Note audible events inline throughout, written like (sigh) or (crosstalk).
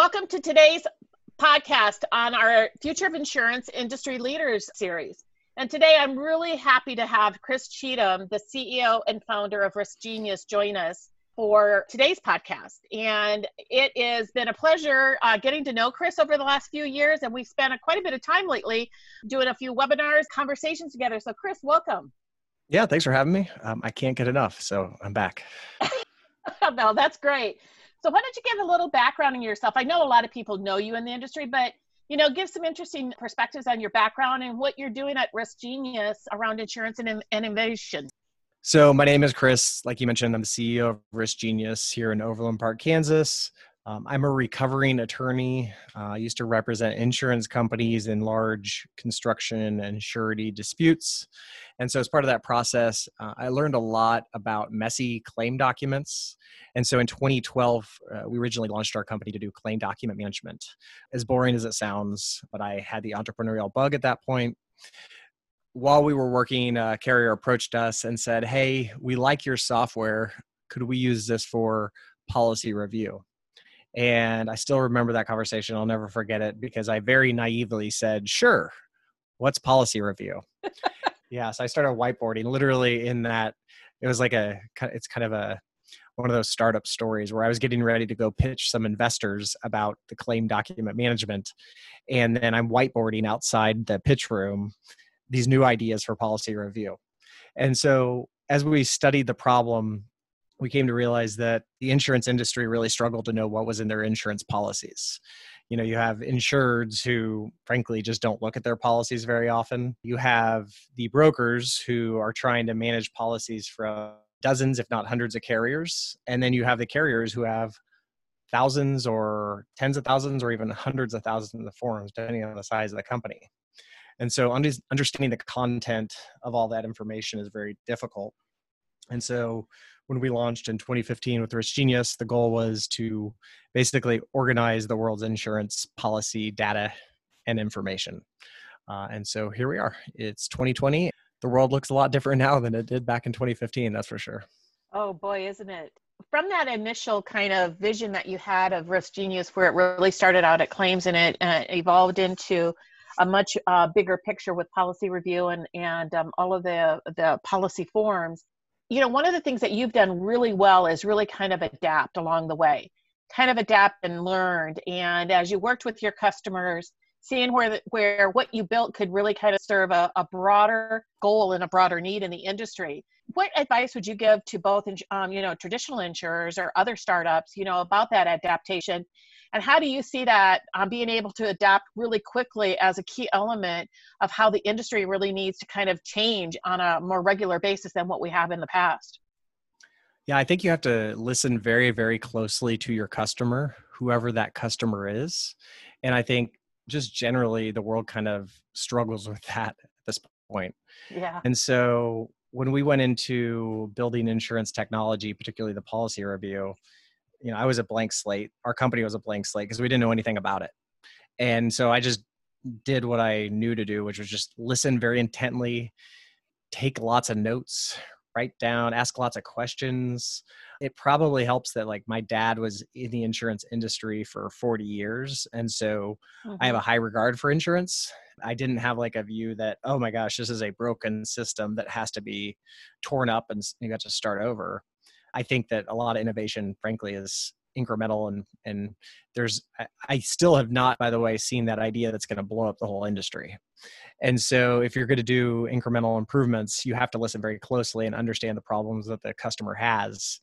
Welcome to today's podcast on our Future of Insurance Industry Leaders series. And today I'm really happy to have Chris Cheatham, the CEO and founder of RiskGenius, join us for today's podcast. And it has been a pleasure uh, getting to know Chris over the last few years. And we've spent a, quite a bit of time lately doing a few webinars, conversations together. So, Chris, welcome. Yeah, thanks for having me. Um, I can't get enough, so I'm back. (laughs) no, that's great. So why don't you give a little background on yourself? I know a lot of people know you in the industry, but you know, give some interesting perspectives on your background and what you're doing at RiskGenius around insurance and, and innovation. So my name is Chris. Like you mentioned, I'm the CEO of RiskGenius here in Overland Park, Kansas. Um, I'm a recovering attorney. Uh, I used to represent insurance companies in large construction and surety disputes. And so, as part of that process, uh, I learned a lot about messy claim documents. And so, in 2012, uh, we originally launched our company to do claim document management. As boring as it sounds, but I had the entrepreneurial bug at that point. While we were working, a carrier approached us and said, Hey, we like your software. Could we use this for policy review? And I still remember that conversation. I'll never forget it because I very naively said, Sure, what's policy review? yeah, so I started whiteboarding literally in that. It was like a, it's kind of a, one of those startup stories where I was getting ready to go pitch some investors about the claim document management. And then I'm whiteboarding outside the pitch room these new ideas for policy review. And so as we studied the problem we came to realize that the insurance industry really struggled to know what was in their insurance policies. You know, you have insureds who, frankly, just don't look at their policies very often. You have the brokers who are trying to manage policies from dozens, if not hundreds, of carriers. And then you have the carriers who have thousands or tens of thousands or even hundreds of thousands of forms, depending on the size of the company. And so understanding the content of all that information is very difficult. And so when we launched in 2015 with RiskGenius, the goal was to basically organize the world's insurance policy data and information. Uh, and so here we are. It's 2020. The world looks a lot different now than it did back in 2015, that's for sure. Oh boy, isn't it? From that initial kind of vision that you had of RiskGenius, where it really started out at claims and it uh, evolved into a much uh, bigger picture with policy review and and um, all of the the policy forms you know, one of the things that you've done really well is really kind of adapt along the way, kind of adapt and learned. And as you worked with your customers, seeing where the, where what you built could really kind of serve a, a broader goal and a broader need in the industry. What advice would you give to both, um, you know, traditional insurers or other startups, you know, about that adaptation and how do you see that um, being able to adapt really quickly as a key element of how the industry really needs to kind of change on a more regular basis than what we have in the past? Yeah, I think you have to listen very, very closely to your customer, whoever that customer is. And I think just generally the world kind of struggles with that at this point. Yeah. And so when we went into building insurance technology, particularly the policy review, you know, I was a blank slate. Our company was a blank slate because we didn't know anything about it. And so I just did what I knew to do, which was just listen very intently, take lots of notes, write down, ask lots of questions. It probably helps that like my dad was in the insurance industry for 40 years. And so mm-hmm. I have a mm-hmm. high regard for insurance. I didn't have like a view that, oh my gosh, this is a broken system that has to be torn up and you got to start over. I think that a lot of innovation, frankly, is incremental and and there's I still have not, by the way, seen that idea that's going to blow up the whole industry. And so, if you're going to do incremental improvements, you have to listen very closely and understand the problems that the customer has.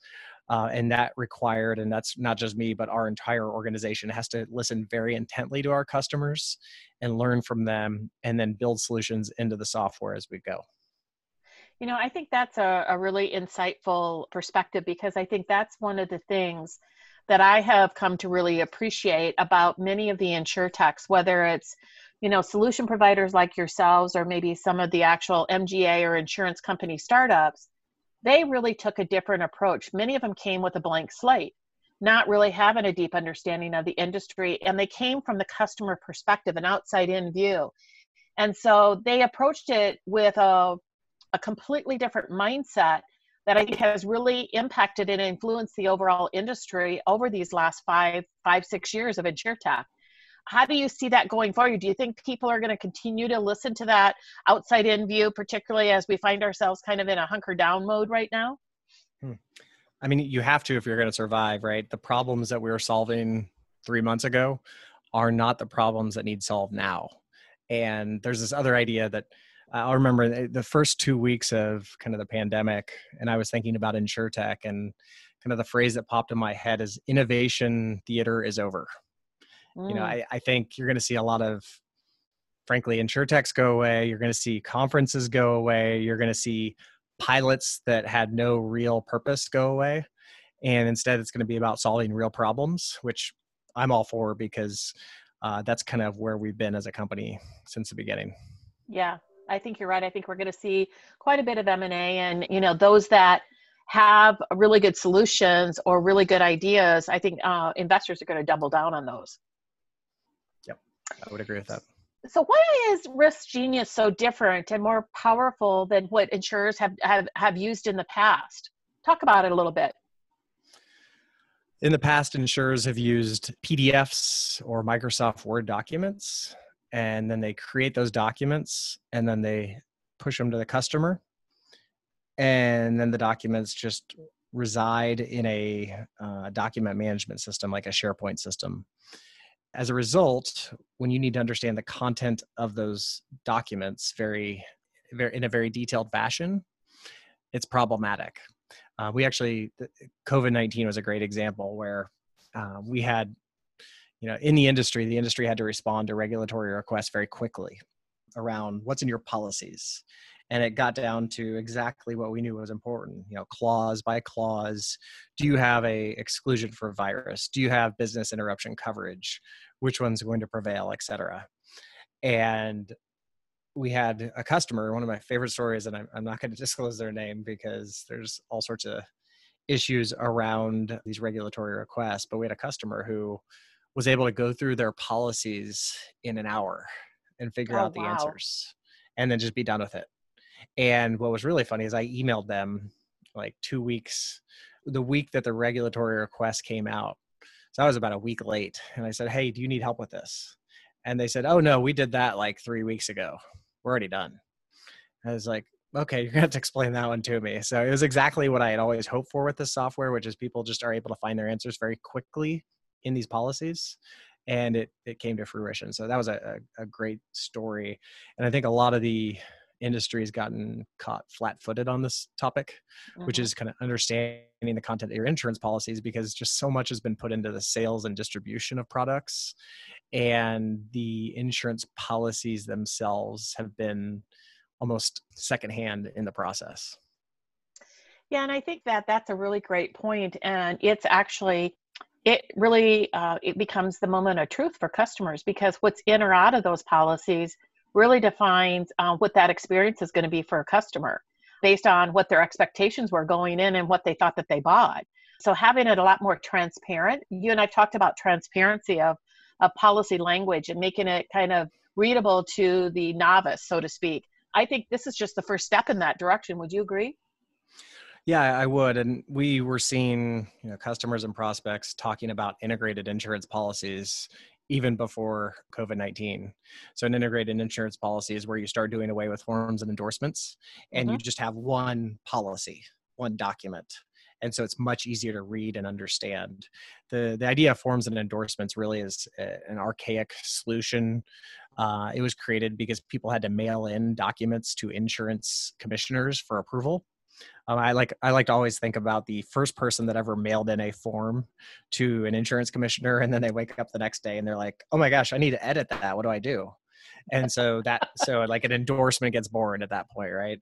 Uh, and that required, and that's not just me, but our entire organization has to listen very intently to our customers and learn from them, and then build solutions into the software as we go. You know, I think that's a, a really insightful perspective because I think that's one of the things that I have come to really appreciate about many of the InsurTechs, whether it's you know solution providers like yourselves or maybe some of the actual MGA or insurance company startups, they really took a different approach. Many of them came with a blank slate, not really having a deep understanding of the industry, and they came from the customer perspective, an outside in view. And so they approached it with a a completely different mindset that I think has really impacted and influenced the overall industry over these last five, five, six years of InsurTech. How do you see that going forward? Do you think people are going to continue to listen to that outside in view, particularly as we find ourselves kind of in a hunker down mode right now? Hmm. I mean, you have to if you're going to survive, right? The problems that we were solving three months ago are not the problems that need solved now. And there's this other idea that I remember the first two weeks of kind of the pandemic, and I was thinking about InsurTech, and kind of the phrase that popped in my head is innovation theater is over. Mm. You know, mm. I, I think you're going to see a lot of, frankly, InsurTechs go away. You're going to see conferences go away. You're going to see pilots that had no real purpose go away. And instead, it's going to be about solving real problems, which I'm all for because uh, that's kind of where we've been as a company since the beginning. Yeah, I think you're right. I think we're going to see quite a bit of M&A and, you know, those that have really good solutions or really good ideas, I think uh, investors are going to double down on those. Yep, I would agree with that. So why is RiskGenius so different and more powerful than what insurers have, have, have used in the past? Talk about it a little bit. In the past, insurers have used PDFs or Microsoft Word documents and then they create those documents and then they push them to the customer. And then the documents just reside in a uh, document management system like a sharepoint system. As a result when you need to understand the content of those documents very, very in a very detailed fashion it's problematic. Uh, we actually covid-19 was a great example where uh, we had you know in the industry the industry had to respond to regulatory requests very quickly around what's in your policies. And it got down to exactly what we knew was important you know clause by clause. Do you have a exclusion for virus? Do you have business interruption coverage? Which one's going to prevail et cetera? And we had a customer one of my favorite stories and i'm, I'm not going (laughs) to disclose their name because there's all sorts of issues around these regulatory requests but we had a customer who was able to go through their policies in an hour and figure oh, out the wow. answers and then just be done with it. And what was really funny is I emailed them like two weeks, the week that the regulatory request came out. So I was about a week late. And I said, Hey, do you need help with this? And they said, Oh, no, we did that like three weeks ago. We're already done. I was like, okay, you're gonna have to explain that one to me. So it was exactly what I had always hoped for with this software, which is people just are able to find their answers very quickly in these policies and it, it came to fruition so that was a, a, great story and i think a lot of the industry has gotten caught flat-footed on this topic mm-hmm. which is kind of understanding the content of your insurance policies because just so much has been put into the sales and distribution of products and the insurance policies themselves have been almost secondhand in the process yeah and i think that that's a really great point and it's actually it really uh, it becomes the moment of truth for customers because what's in or out of those policies really defines uh, what that experience is going to be for a customer based on what their expectations were going in and what they thought that they bought. So having it a lot more transparent you and i talked about transparency of, of policy language and making it kind of readable to the novice so to speak. I think this is just the first step in that direction. Would you agree yeah, I would. And we were seeing, you know, customers and prospects talking about integrated insurance policies even before COVID 19. So, an integrated insurance policy is where you start doing away with forms and endorsements and mm-hmm. you just have one policy, one document. And so it's much easier to read and understand. The, the idea of forms and endorsements really is an archaic solution. Uh, it was created because people had to mail in documents to insurance commissioners for approval um, I like I like to always think about the first person that ever mailed in a form to an insurance commissioner, and then they wake up the next day and they're like, "Oh my gosh, I need to edit that. What do I do?" And so that so like an endorsement gets born at that point, right?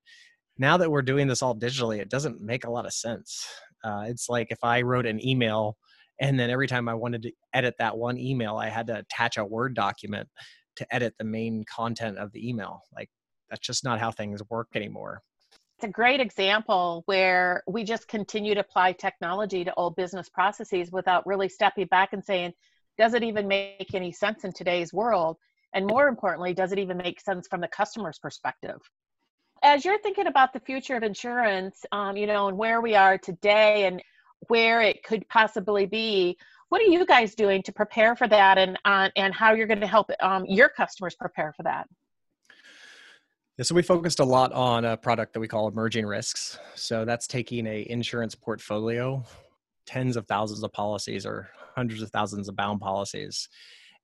Now that we're doing this all digitally, it doesn't make a lot of sense. Uh, it's like if I wrote an email and then every time I wanted to edit that one email, I had to attach a Word document to edit the main content of the email. Like that's just not how things work anymore. It's a great example where we just continue to apply technology to old business processes without really stepping back and saying, does it even make any sense in today's world? And more importantly, does it even make sense from the customer's perspective? As you're thinking about the future of insurance, um, you know, and where we are today and where it could possibly be, what are you guys doing to prepare for that and uh, and how you're going to help um, your customers prepare for that yeah, so we focused a lot on a product that we call emerging risks. So that's taking a insurance portfolio. Tens of thousands of policies or hundreds of thousands of bound policies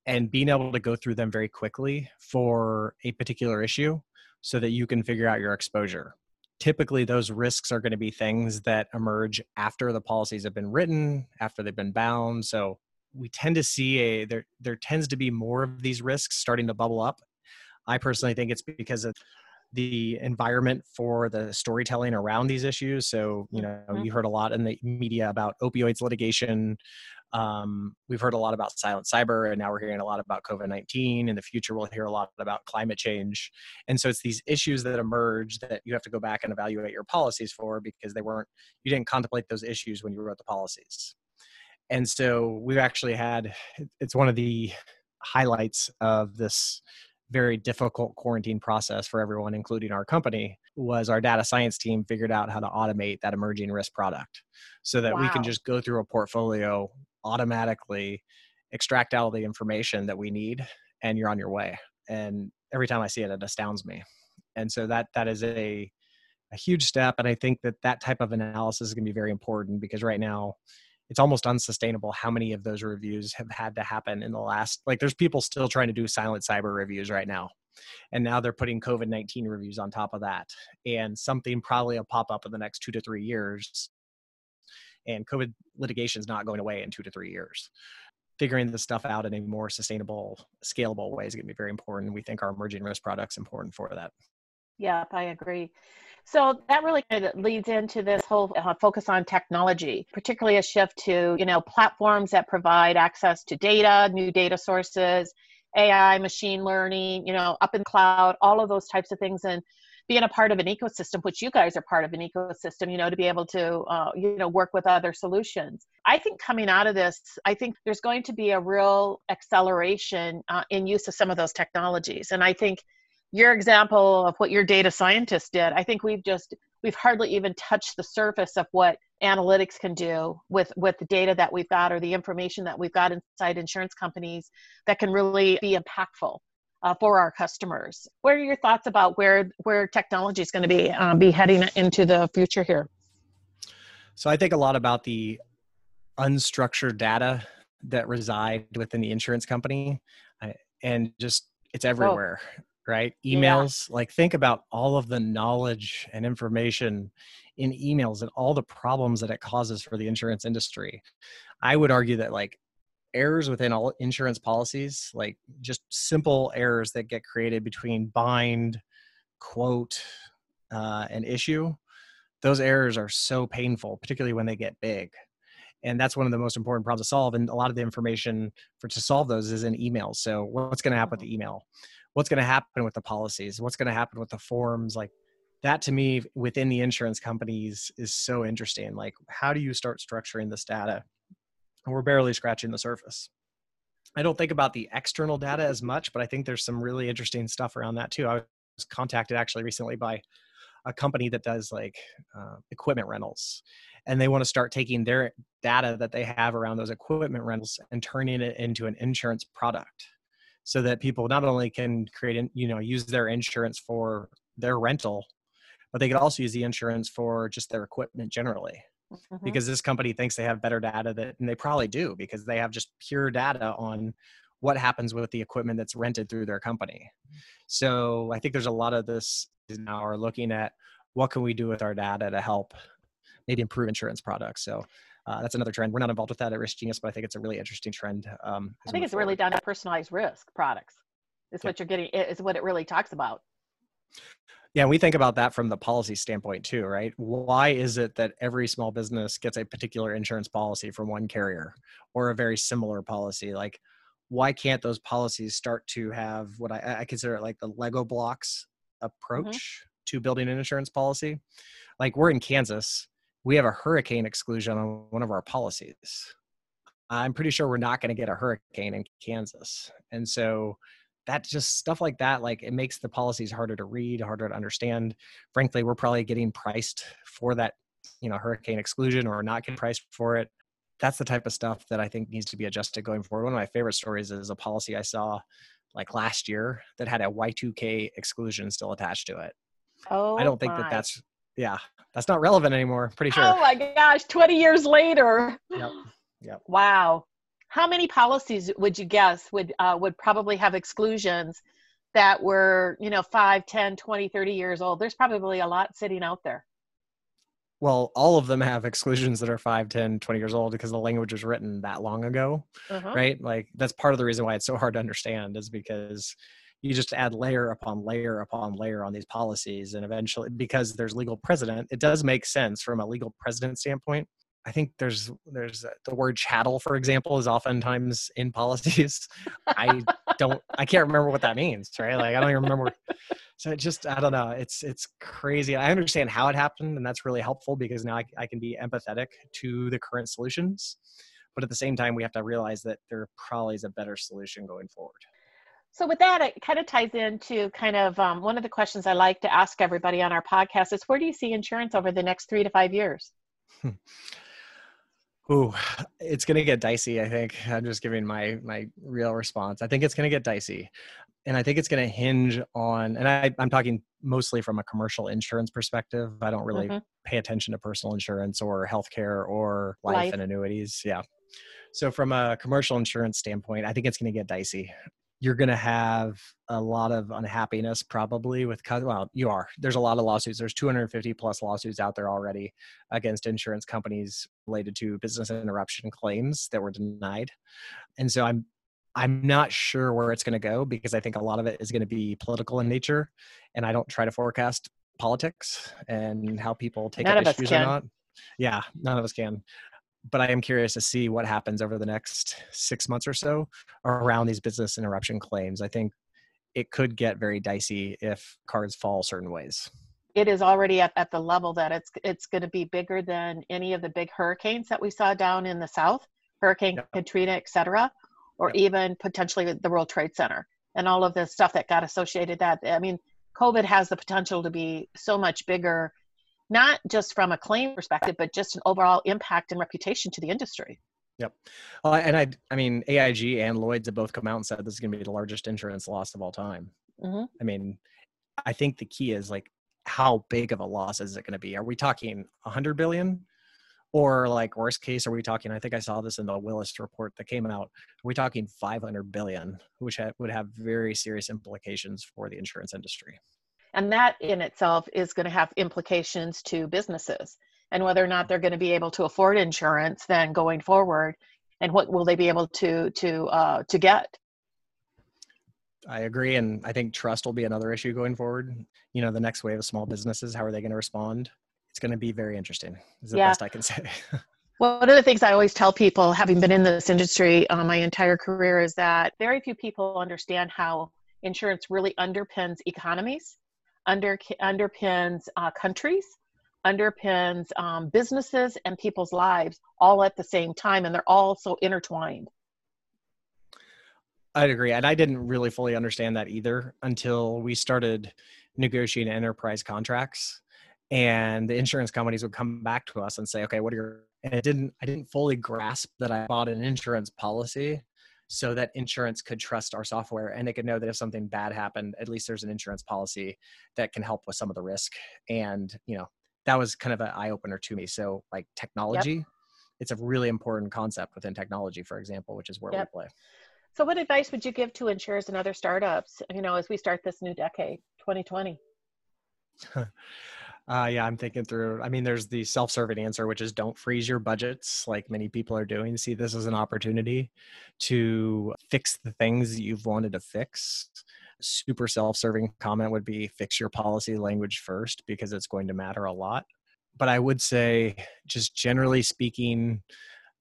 and being able to go through them very quickly for a particular issue so that you can figure out your exposure. Typically those risks are going to be things that emerge after the policies have been written after they've been bound. So we tend to see a there there tends to be more of these risks starting to bubble up i personally think it's because of the environment for the storytelling around these issues so you know mm-hmm. you heard a lot in the media about opioids litigation um, we've heard a lot about silent cyber, and now we're hearing a lot about COVID 19. In the future, we'll hear a lot about climate change. And so it's these issues that emerge that you have to go back and evaluate your policies for because they weren't, you didn't contemplate those issues when you wrote the policies. And so we've actually had, it's one of the highlights of this very difficult quarantine process for everyone, including our company, was our data science team figured out how to automate that emerging risk product so that wow. we can just go through a portfolio automatically extract all the information that we need and you're on your way and every time i see it it astounds me and so that that is a a huge step and i think that that type of analysis is going to be very important because right now it's almost unsustainable how many of those reviews have had to happen in the last like there's people still trying to do silent cyber reviews right now and now they're putting covid-19 reviews on top of that and something probably will pop up in the next two to three years and COVID litigation is not going away in two to three years. Figuring this stuff out in a more sustainable, scalable way is going to be very important. We think our emerging risk products important for that. Yeah, I agree. So that really kind of leads into this whole uh, focus on technology, particularly a shift to you know platforms that provide access to data, new data sources, AI, machine learning, you know, up in cloud, all of those types of things, and being a part of an ecosystem which you guys are part of an ecosystem you know to be able to uh, you know work with other solutions i think coming out of this i think there's going to be a real acceleration uh, in use of some of those technologies and i think your example of what your data scientists did i think we've just we've hardly even touched the surface of what analytics can do with with the data that we've got or the information that we've got inside insurance companies that can really be impactful uh, for our customers. What are your thoughts about where where technology is going to be um, be heading into the future here? So I think a lot about the unstructured data that reside within the insurance company, and just it's oh. everywhere. Oh. Right, emails. Yeah. Like, think about all of the knowledge and information in emails and all the problems that it causes for the insurance industry. I would argue that like errors within all insurance policies, like just simple errors that get created between bind, quote, uh, and issue, those errors are so painful, particularly when they get big. And that's one of the most important problems to solve. And a lot of the information for to solve those is in emails. So what's going to happen with the email? What's going to happen with the policies? What's going to happen with the forms? Like that to me within the insurance companies is so interesting. Like how do you start structuring this data? and we're barely scratching the surface. I don't think about the external data as much, but I think there's some really interesting stuff around that too. I was contacted actually recently by a company that does like uh, equipment rentals, and they want to start taking their data that they have around those equipment rentals and turning it into an insurance product, so that people not only can create, you know, use their insurance for their rental, but they could also use the insurance for just their equipment generally mm-hmm. because this company thinks they have better data that and they probably do because they have just pure data on what happens with the equipment that's rented through their company. So I think there's a lot of this now are looking at what can we do with our data to help maybe improve insurance products. So uh, that's another trend. We're not involved with that at RiskGenius, but I think it's a really interesting trend. Um, I think it's forward. really down to personalized risk products. Is yeah. what you're getting. Is what it really talks about. Yeah, we think about that from the policy standpoint too, right? Why is it that every small business gets a particular insurance policy from one carrier or a very similar policy? Like, why can't those policies start to have what I, I consider like the Lego blocks mm-hmm. approach mm-hmm. to building an insurance policy? Like, we're in Kansas, we have a hurricane exclusion on one of our policies. I'm pretty sure we're not going to get a hurricane in Kansas. And so that just stuff like that like it makes the policies harder to read harder to understand frankly we're probably getting priced for that you know hurricane exclusion or not getting priced for it that's the type of stuff that i think needs to be adjusted going forward one of my favorite stories is a policy i saw like last year that had a y2k exclusion still attached to it oh i don't think my. that that's yeah that's not relevant anymore pretty sure oh my gosh 20 years later Yep. (gasps) Yep. wow how many policies would you guess would uh, would probably have exclusions that were you know 5 10 20 30 years old there's probably a lot sitting out there well all of them have exclusions that are 5 10 20 years old because the language was written that long ago Uh-huh. right like that's part of the reason why it's so hard to understand is because you just add layer upon layer upon layer on these policies and eventually because there's legal precedent it does make sense from a legal precedent standpoint. I think there's there's the word chattel for example is oftentimes in policies. (laughs) I don't i can't remember what that means right? Like i don't even remember. So it just i don't know it's it's crazy. I understand how it happened and that's really helpful because now i, I can be empathetic to the current solutions but at the same time we have to realize that there probably is a better solution going forward So with that, it kind of ties into kind of um, one of the questions I like to ask everybody on our podcast is where do you see insurance over the next three to five years? Ooh, it's gonna get dicey. I think I'm just giving my my real response. I think it's gonna get dicey, and I think it's gonna hinge on. And I, I'm talking mostly from a commercial insurance perspective. I don't really Mhm. pay attention to personal insurance or healthcare or life, Life. and annuities. Yeah. So from a commercial insurance standpoint, I think it's gonna get dicey. You're gonna have a lot of unhappiness probably with well, you are. There's a lot of lawsuits. There's 250 plus lawsuits out there already against insurance companies related to business interruption claims that were denied. And so I'm I'm not sure where it's going to go because I think a lot of it is going to be political in nature and I don't try to forecast politics and how people take None up issues or not. Yeah, none of us can. But I am curious to see what happens over the next 6 months or so around these business interruption claims. I think it could get very dicey if cards fall certain ways. It is already at, at the level that it's it's going to be bigger than any of the big hurricanes that we saw down in the south, Hurricane Yep. Katrina, et cetera, or Yep. even potentially the World Trade Center and all of the stuff that got associated that. I mean, COVID has the potential to be so much bigger, not just from a claim perspective, but just an overall impact and reputation to the industry. Yep. Uh, and I, I mean, AIG and Lloyd's have both come out and said this is going to be the largest insurance loss of all time. Mhm. I mean, I think the key is like, how big of a loss is it going to be? Are we talking 100 billion? Or like worst case, are we talking? I think I saw this in the Willis report that came out. Are we talking 500 billion, which ha- would have very serious implications for the insurance industry? And that in itself is going to have implications to businesses and whether or not they're going to be able to afford insurance then going forward and what will they be able to to uh, to get I agree, and I think trust will be another issue going forward. You know, the next wave of small businesses, how are they going to respond? It's going to be very interesting. Is the Yeah. best I can say. (laughs) one of the things i always tell people having been in this industry uh, my entire career is that very few people understand how insurance really underpins economies under underpins uh, countries underpins um, businesses and people's lives all at the same time and they're all so intertwined I'd agree. And I didn't really fully understand that either until we started negotiating enterprise contracts. And the insurance companies would come back to us and say, okay, what are your and it didn't I didn't fully grasp that I bought an insurance policy so that insurance could trust our software and they could know that if something bad happened, at least there's an insurance policy that can help with some of the risk. And, you know, that was kind of an eye opener to me. So like technology, it's a really important concept within technology, for example, which is where Yep. we play. so what advice would you give to insurers and other startups you know as we start this new decade 2020 (laughs) Uh, yeah, I'm thinking through. I mean, there's the self-serving answer, which is don't freeze your budgets, like many people are doing. See this as an opportunity to fix the things you've wanted to fix. Super self-serving comment would be fix your policy language first because it's going to matter a lot. But I would say, just generally speaking,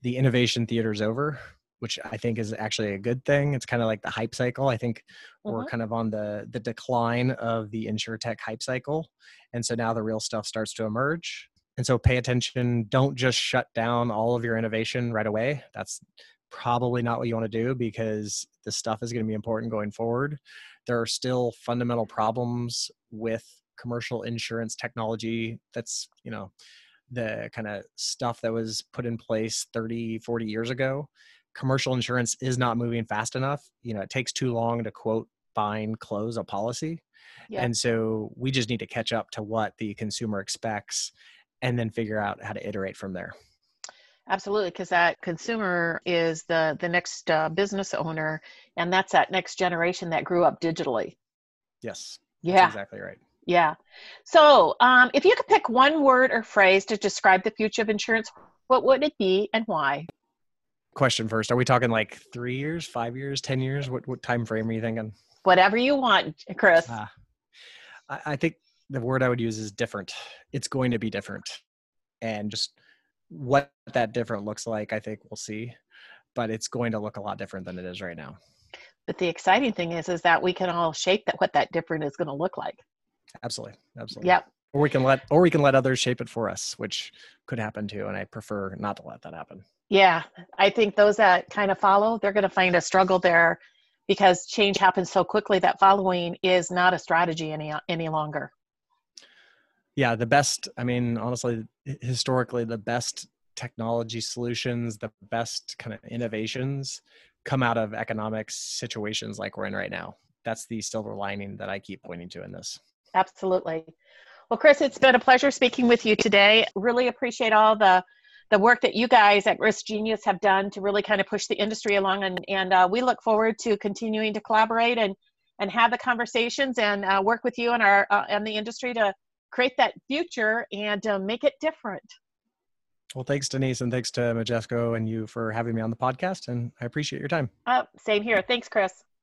the innovation theater is over, which I think is actually a good thing. It's kind of like the hype cycle. I think we're Mhm. kind of on the the decline of the insurtech hype cycle and so now the real stuff starts to emerge and so pay attention don't just shut down all of your innovation right away that's probably not what you want to do because this stuff is going to be important going forward. There are still fundamental problems with commercial insurance technology that's, you know, the kind of stuff that was put in place 30, 40 years ago. Commercial insurance is not moving fast enough. You know, it takes too long to quote, bind, close a policy. Yeah. And so we just need to catch up to what the consumer expects and then figure out how to iterate from there. Absolutely, because that consumer is the the next uh, business owner, and that's that next generation that grew up digitally. Yes. Yeah. exactly right. Yeah. So, um, if you could pick one word or phrase to describe the future of insurance, what would it be and why? Question first: Are we talking like three years, five years, ten years? What what time frame are you thinking? Whatever you want, Chris. Uh, I, I think the word I would use is different. It's going to be different, and just what that different looks like, I think we'll see. But it's going to look a lot different than it is right now. But the exciting thing is, is that we can all shape that what that different is going to look like. Absolutely, absolutely. Yep. Or we can let, or we can let others shape it for us, which could happen too. And I prefer not to let that happen. Yeah, I think those that kind of follow, they're going to find a struggle there because change happens so quickly that following is not a strategy any any longer. Yeah the best i mean honestly historically the best technology solutions the best kind of innovations come out of economic situations like we're in right now. That's the silver lining that i keep pointing to in this. Absolutely. Well chris it's been a pleasure speaking with you today. Really appreciate all the the work that you guys at RiskGenius have done to really kind of push the industry along and and uh, we look forward to continuing to collaborate and and have the conversations and uh, work with you and our uh, and the industry to create that future and uh, make it different. Well, thanks, Denise, and thanks to Majesco and you for having me on the podcast. And I appreciate your time. Uh, same here. Thanks, Chris.